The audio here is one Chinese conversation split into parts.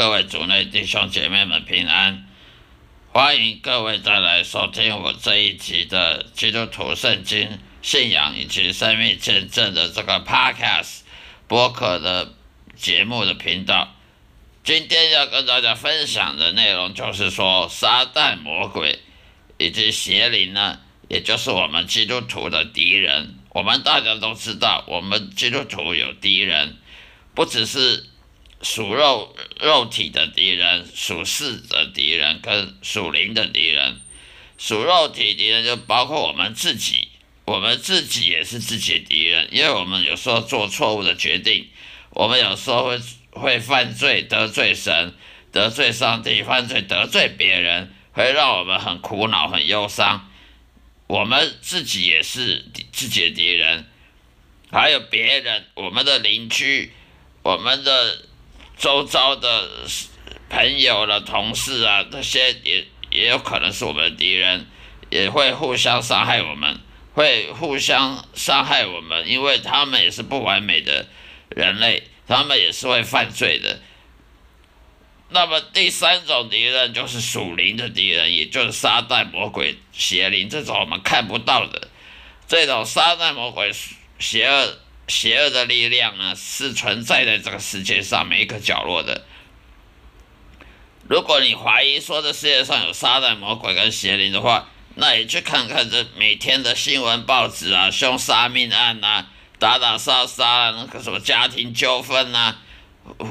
各位主内弟兄姐妹们平安，欢迎各位再来收听我这一集的基督徒圣经信仰以及生命见证的这个 Podcast 播客的节目的频道。今天要跟大家分享的内容就是说，撒旦魔鬼以及邪灵呢，也就是我们基督徒的敌人。我们大家都知道，我们基督徒有敌人，不只是。属肉肉体的敌人，属世的敌人，跟属灵的敌人。属肉体敌人就包括我们自己，我们自己也是自己的敌人，因为我们有时候做错误的决定，我们有时候会会犯罪，得罪神，得罪上帝，犯罪得罪别人，会让我们很苦恼、很忧伤。我们自己也是自己的敌人，还有别人，我们的邻居，我们的。周遭的朋友了、同事啊，这些也也有可能是我们的敌人，也会互相伤害我们，会互相伤害我们，因为他们也是不完美的人类，他们也是会犯罪的。那么第三种敌人就是属灵的敌人，也就是撒旦、魔鬼、邪灵这种我们看不到的，这种撒旦、魔鬼、邪恶。邪恶的力量呢，是存在在这个世界上每一个角落的。如果你怀疑说这世界上有撒旦魔鬼跟邪灵的话，那你去看看这每天的新闻报纸啊，凶杀命案呐，打打杀杀啊，那个什么家庭纠纷呐，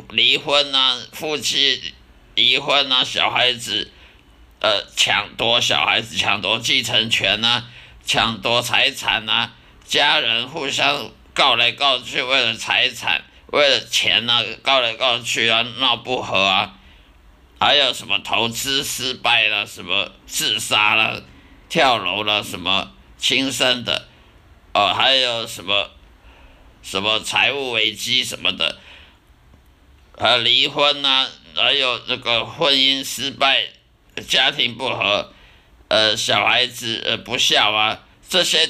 离婚呐，夫妻离婚呐，小孩子呃抢夺小孩子抢夺继承权呐，抢夺财产呐，家人互相。告来告去，为了财产，为了钱呐，告来告去啊，闹不和啊，还有什么投资失败了，什么自杀了，跳楼了，什么轻生的，哦，还有什么什么财务危机什么的，还离婚呐，还有这个婚姻失败，家庭不和，呃，小孩子呃不孝啊，这些。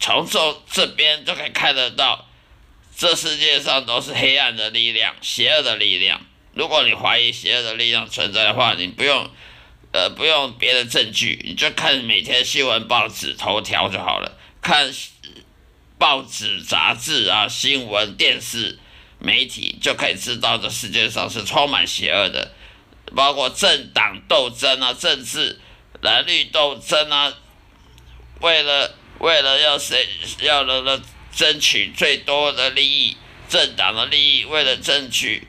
从这这边就可以看得到，这世界上都是黑暗的力量、邪恶的力量。如果你怀疑邪恶的力量存在的话，你不用，呃，不用别的证据，你就看每天新闻报纸头条就好了。看报纸、杂志啊、新闻、电视媒体，就可以知道这世界上是充满邪恶的，包括政党斗争啊、政治蓝绿斗争啊，为了。为了要谁要能够争取最多的利益，政党的利益，为了争取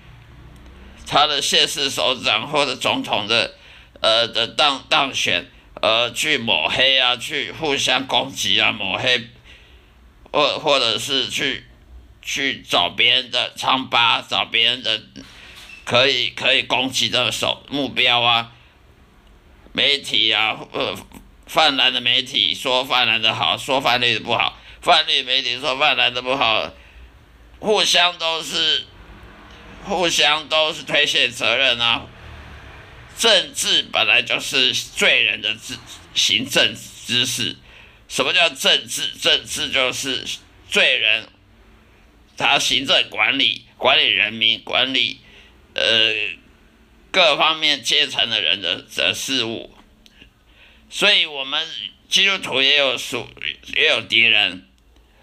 他的县市首长或者总统的呃的当当选，而去抹黑啊，去互相攻击啊，抹黑，或或者是去去找别人的疮疤，找别人的可以可以攻击的手目标啊，媒体啊，呃。泛蓝的媒体说泛蓝的好，说泛绿的不好；泛绿媒体说泛蓝的不好，互相都是，互相都是推卸责任啊！政治本来就是罪人的治行政之事。什么叫政治？政治就是罪人，他行政管理、管理人民、管理呃各方面阶层的人的的事物。所以，我们基督徒也有属也有敌人，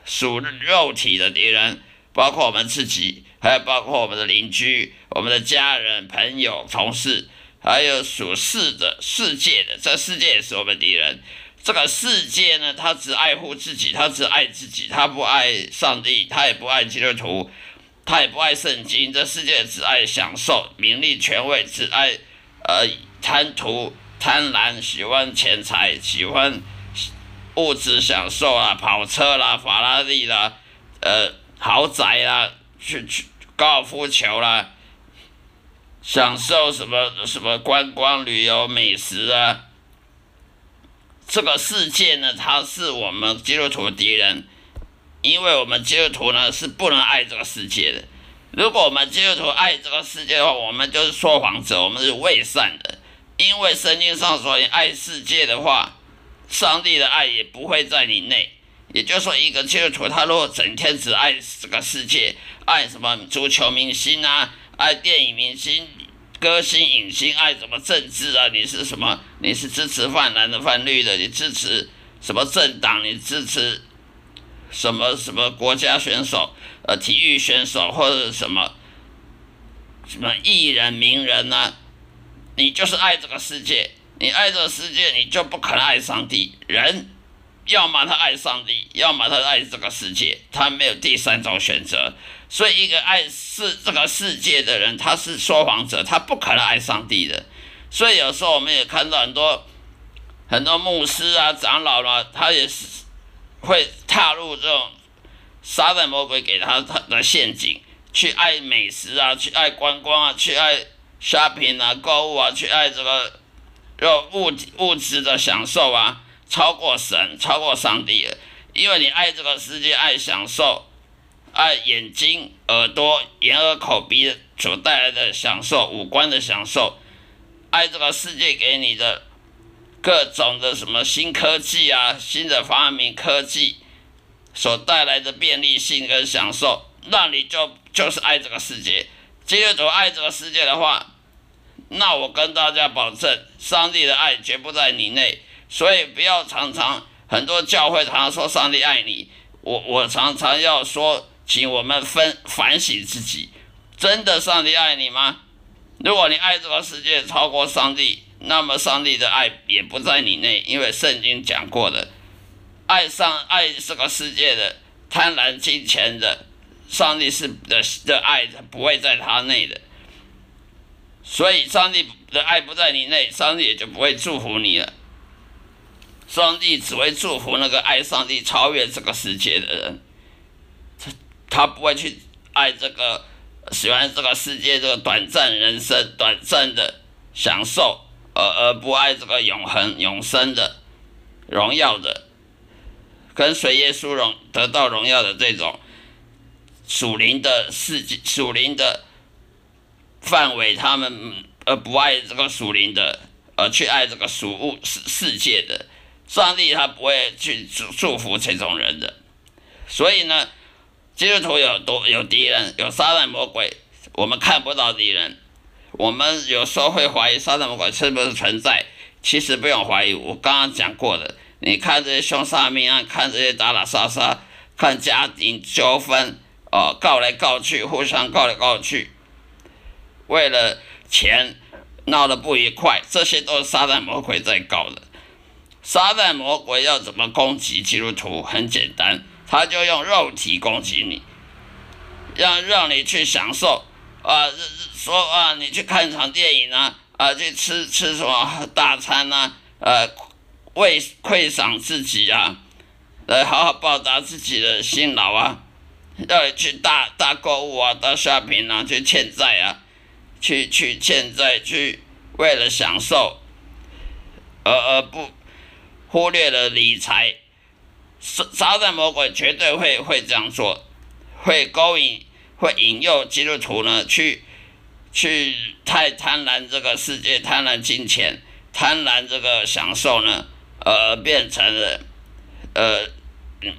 属肉体的敌人，包括我们自己，还有包括我们的邻居、我们的家人、朋友、同事，还有属世的世界的，这世界也是我们敌人。这个世界呢，他只爱护自己，他只爱自己，他不爱上帝，他也不爱基督徒，他也不爱圣经。这世界只爱享受名利权位，只爱呃贪图。贪婪，喜欢钱财，喜欢物质享受啊，跑车啦，法拉利啦，呃，豪宅啦，去去高尔夫球啦，享受什么什么观光旅游美食啊？这个世界呢，它是我们基督徒的敌人，因为我们基督徒呢是不能爱这个世界的。如果我们基督徒爱这个世界的话，我们就是说谎者，我们是伪善的。因为圣经上说，你爱世界的话，上帝的爱也不会在你内。也就是说，一个基督徒他如果整天只爱这个世界，爱什么足球明星啊，爱电影明星、歌星、影星，爱什么政治啊？你是什么？你是支持泛蓝的、泛绿的？你支持什么政党？你支持什么什么国家选手？呃，体育选手或者什么什么艺人、名人呢？你就是爱这个世界，你爱这个世界，你就不可能爱上帝。人要么他爱上帝，要么他爱这个世界，他没有第三种选择。所以，一个爱世这个世界的人，他是说谎者，他不可能爱上帝的。所以，有时候我们也看到很多很多牧师啊、长老啦，他也是会踏入这种。撒旦魔鬼给他他的陷阱，去爱美食啊，去爱观光啊，去爱 shopping 啊，购物啊，去爱这个有物物质的享受啊，超过神，超过上帝了。因为你爱这个世界，爱享受，爱眼睛、耳朵、眼耳口鼻所带来的享受，五官的享受，爱这个世界给你的各种的什么新科技啊，新的发明科技。所带来的便利性跟享受，那你就就是爱这个世界。基督徒爱这个世界的话，那我跟大家保证，上帝的爱绝不在你内。所以不要常常很多教会常常说上帝爱你，我我常常要说，请我们分反省自己，真的上帝爱你吗？如果你爱这个世界超过上帝，那么上帝的爱也不在你内，因为圣经讲过的。爱上爱这个世界的贪婪金钱的，上帝是的的爱不会在他内的，所以上帝的爱不在你内，上帝也就不会祝福你了。上帝只会祝福那个爱上帝、超越这个世界的人，他他不会去爱这个喜欢这个世界这个短暂人生、短暂的享受，而而不爱这个永恒、永生的荣耀的。跟随耶稣荣得到荣耀的这种属灵的世界、属灵的范围，他们而不爱这个属灵的，而去爱这个属物世世界的上帝，他不会去祝祝福这种人的。所以呢，基督徒有多有敌人，有撒旦魔鬼，我们看不到敌人，我们有时候会怀疑撒旦魔鬼是不是存在，其实不用怀疑，我刚刚讲过的。你看这些凶杀命案，看这些打打杀杀，看家庭纠纷，哦，告来告去，互相告来告去，为了钱闹得不愉快，这些都是撒旦魔鬼在搞的。撒旦魔鬼要怎么攻击基督徒？很简单，他就用肉体攻击你，让让你去享受啊，说啊，你去看场电影啊，啊，去吃吃什么大餐啊，呃。为馈赏自己啊，来好好报答自己的辛劳啊，要去大大购物啊，大 shopping 啊，去欠债啊，去去欠债，去为了享受，而而不忽略了理财，撒撒旦魔鬼绝对会会这样做，会勾引，会引诱基督徒呢去去太贪婪这个世界，贪婪金钱，贪婪这个享受呢。而变成了，呃，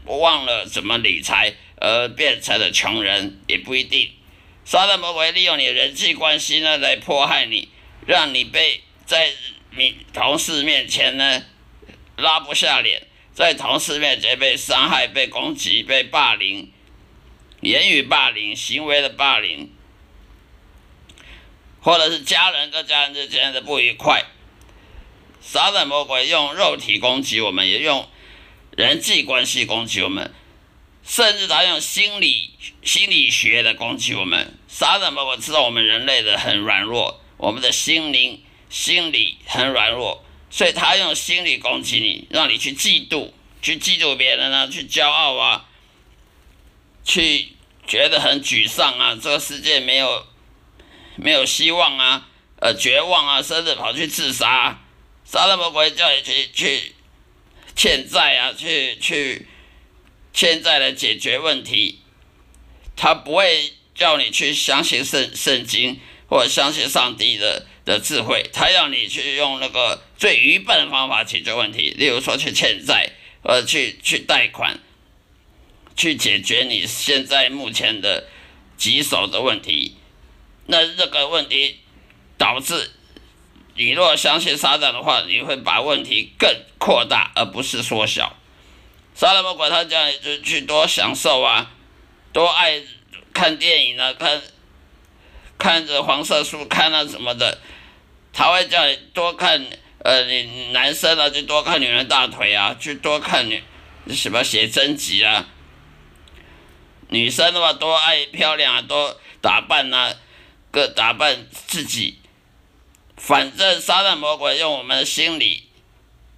忘了怎么理财，而变成了穷人也不一定。撒旦魔鬼利用你的人际关系呢来迫害你，让你被在你同事面前呢拉不下脸，在同事面前被伤害、被攻击、被霸凌，言语霸凌、行为的霸凌，或者是家人跟家人之间的不愉快。撒旦魔鬼用肉体攻击我们，也用人际关系攻击我们，甚至他用心理心理学的攻击我们。撒旦魔鬼知道我们人类的很软弱，我们的心灵心理很软弱，所以他用心理攻击你，让你去嫉妒，去嫉妒别人啊，去骄傲啊，去觉得很沮丧啊，这个世界没有没有希望啊，呃，绝望啊，甚至跑去自杀。撒旦魔鬼叫你去去欠债啊，去去欠债来解决问题，他不会叫你去相信圣圣经或相信上帝的的智慧，他要你去用那个最愚笨的方法解决问题，例如说去欠债，呃，去去贷款，去解决你现在目前的棘手的问题。那这个问题导致你若相信撒旦的话，你会把问题更扩大，而不是缩小。撒旦魔鬼他叫你就去多享受啊，多爱看电影啊，看看着黄色书看啊什么的，他会叫你多看呃，你男生啊就多看女人大腿啊，去多看女什么写真集啊。女生的话多爱漂亮啊，多打扮啊，各打扮自己。反正撒旦魔鬼用我们的心理，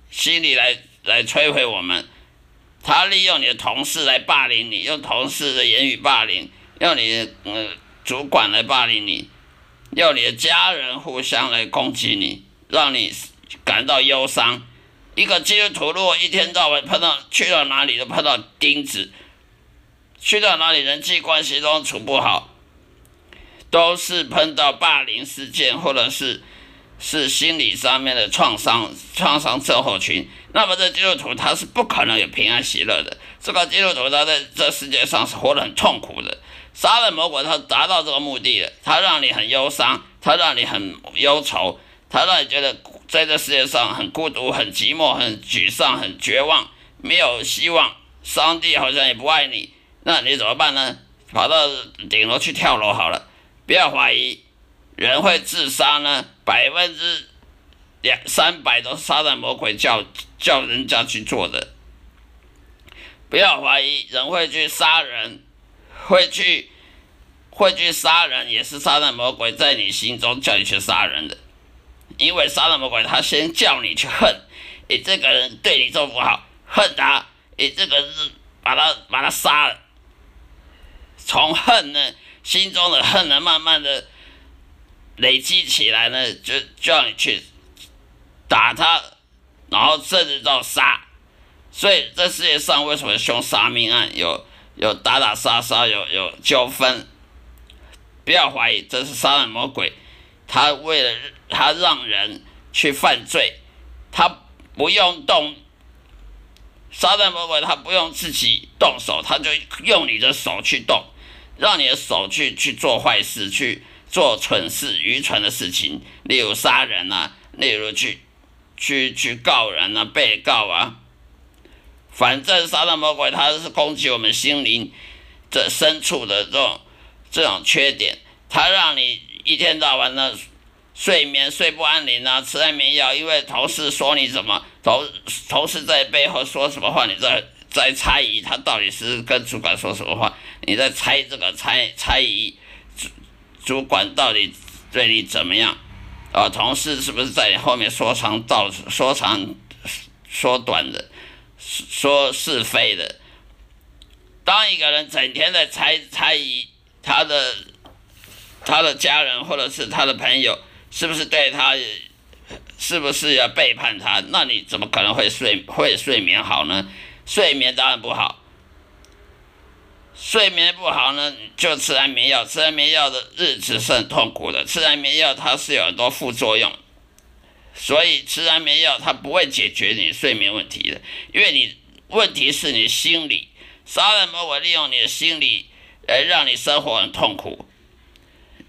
心理来来摧毁我们。他利用你的同事来霸凌你，用同事的言语霸凌，用你的呃主管来霸凌你，用你的家人互相来攻击你，让你感到忧伤。一个基督徒如果一天到晚碰到去到哪里都碰到钉子。去到哪里人际关系都处不好，都是碰到霸凌事件，或者是是心理上面的创伤、创伤症候群。那么这基督徒他是不可能有平安喜乐的。这个基督徒他在这世界上是活得很痛苦的。杀人魔鬼他达到这个目的了，他让你很忧伤，他让你很忧愁，他让你觉得在这世界上很孤独、很寂寞、很沮丧、很绝望，没有希望。上帝好像也不爱你。那你怎么办呢？跑到顶楼去跳楼好了。不要怀疑，人会自杀呢，百分之两三百都是杀人魔鬼叫叫人家去做的。不要怀疑，人会去杀人，会去会去杀人，也是杀人魔鬼在你心中叫你去杀人的。因为杀人魔鬼他先叫你去恨，你这个人对你做不好，恨他，你这个是把他把他杀了。从恨呢，心中的恨呢，慢慢的累积起来呢，就叫你去打他，然后甚至到杀。所以这世界上为什么凶杀命案有有打打杀杀，有有纠纷？不要怀疑，这是杀人魔鬼，他为了他让人去犯罪，他不用动。杀人魔鬼他不用自己动手，他就用你的手去动。让你的手去去做坏事，去做蠢事、愚蠢的事情，例如杀人啊，例如去去去告人啊、被告啊。反正杀人魔鬼他是攻击我们心灵这深处的这种这种缺点，他让你一天到晚的睡眠睡不安宁啊，吃安眠药，因为同事说你怎么同同事在背后说什么话，你在。在猜疑他到底是跟主管说什么话，你在猜这个猜猜疑主管到底对你怎么样？啊，同事是不是在你后面说长道说长说短的，说是非的？当一个人整天在猜猜疑他的他的家人或者是他的朋友是不是对他，是不是要背叛他？那你怎么可能会睡会睡眠好呢？睡眠当然不好，睡眠不好呢，就吃安眠药。吃安眠药的日子是很痛苦的。吃安眠药它是有很多副作用，所以吃安眠药它不会解决你睡眠问题的，因为你问题是你心理。杀人魔我利用你的心理来让你生活很痛苦，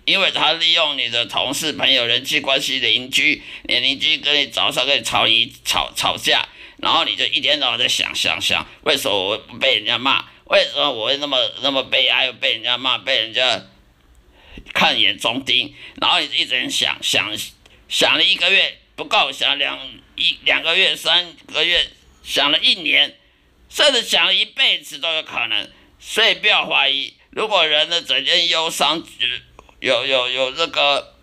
因为他利用你的同事、朋友、人际关系、邻居，你邻居跟你早上跟你吵一吵吵架。然后你就一天到晚在想想想，为什么我被人家骂？为什么我会那么那么悲哀？又被人家骂，被人家看眼中钉。然后你一直想想想了一个月不够，想两一两个月、三个月，想了一年，甚至想了一辈子都有可能。所以不要怀疑，如果人的整天忧伤，有有有这个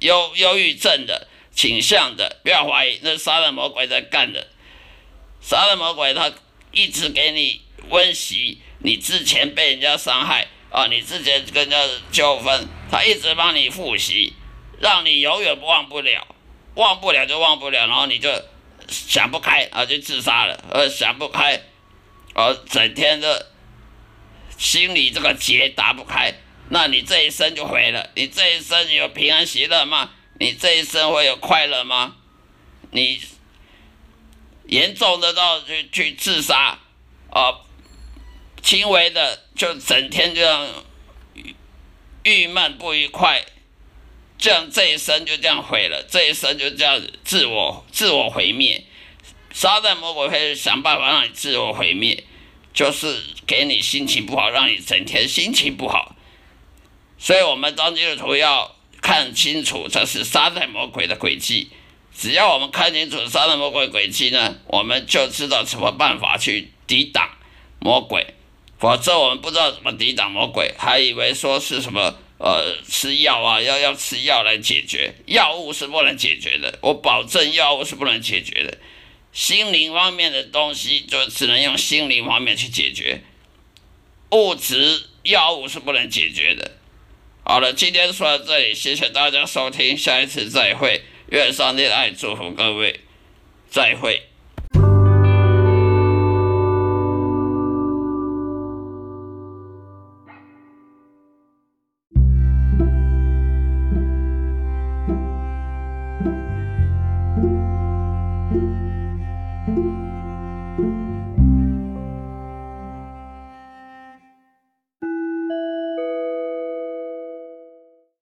忧忧郁症的倾向的，不要怀疑，那是杀人魔鬼在干的。杀人魔鬼他一直给你温习，你之前被人家伤害啊，你之前跟人家纠纷，他一直帮你复习，让你永远忘不了，忘不了就忘不了，然后你就想不开啊，就自杀了，呃，想不开，呃，整天的心里这个结打不开，那你这一生就毁了，你这一生有平安喜乐吗？你这一生会有快乐吗？你？严重的到去去自杀，啊，轻微的就整天这样郁闷不愉快，这样这一生就这样毁了，这一生就这样自我自我毁灭。撒旦魔鬼会想办法让你自我毁灭，就是给你心情不好，让你整天心情不好。所以，我们当基督徒要看清楚，这是撒旦魔鬼的诡计。只要我们看清楚撒旦魔鬼诡计呢，我们就知道什么办法去抵挡魔鬼。否则，我们不知道怎么抵挡魔鬼，还以为说是什么呃吃药啊，要要吃药来解决，药物是不能解决的。我保证，药物是不能解决的。心灵方面的东西就只能用心灵方面去解决，物质药物是不能解决的。好了，今天说到这里，谢谢大家收听，下一次再会，愿上帝的爱祝福各位，再会。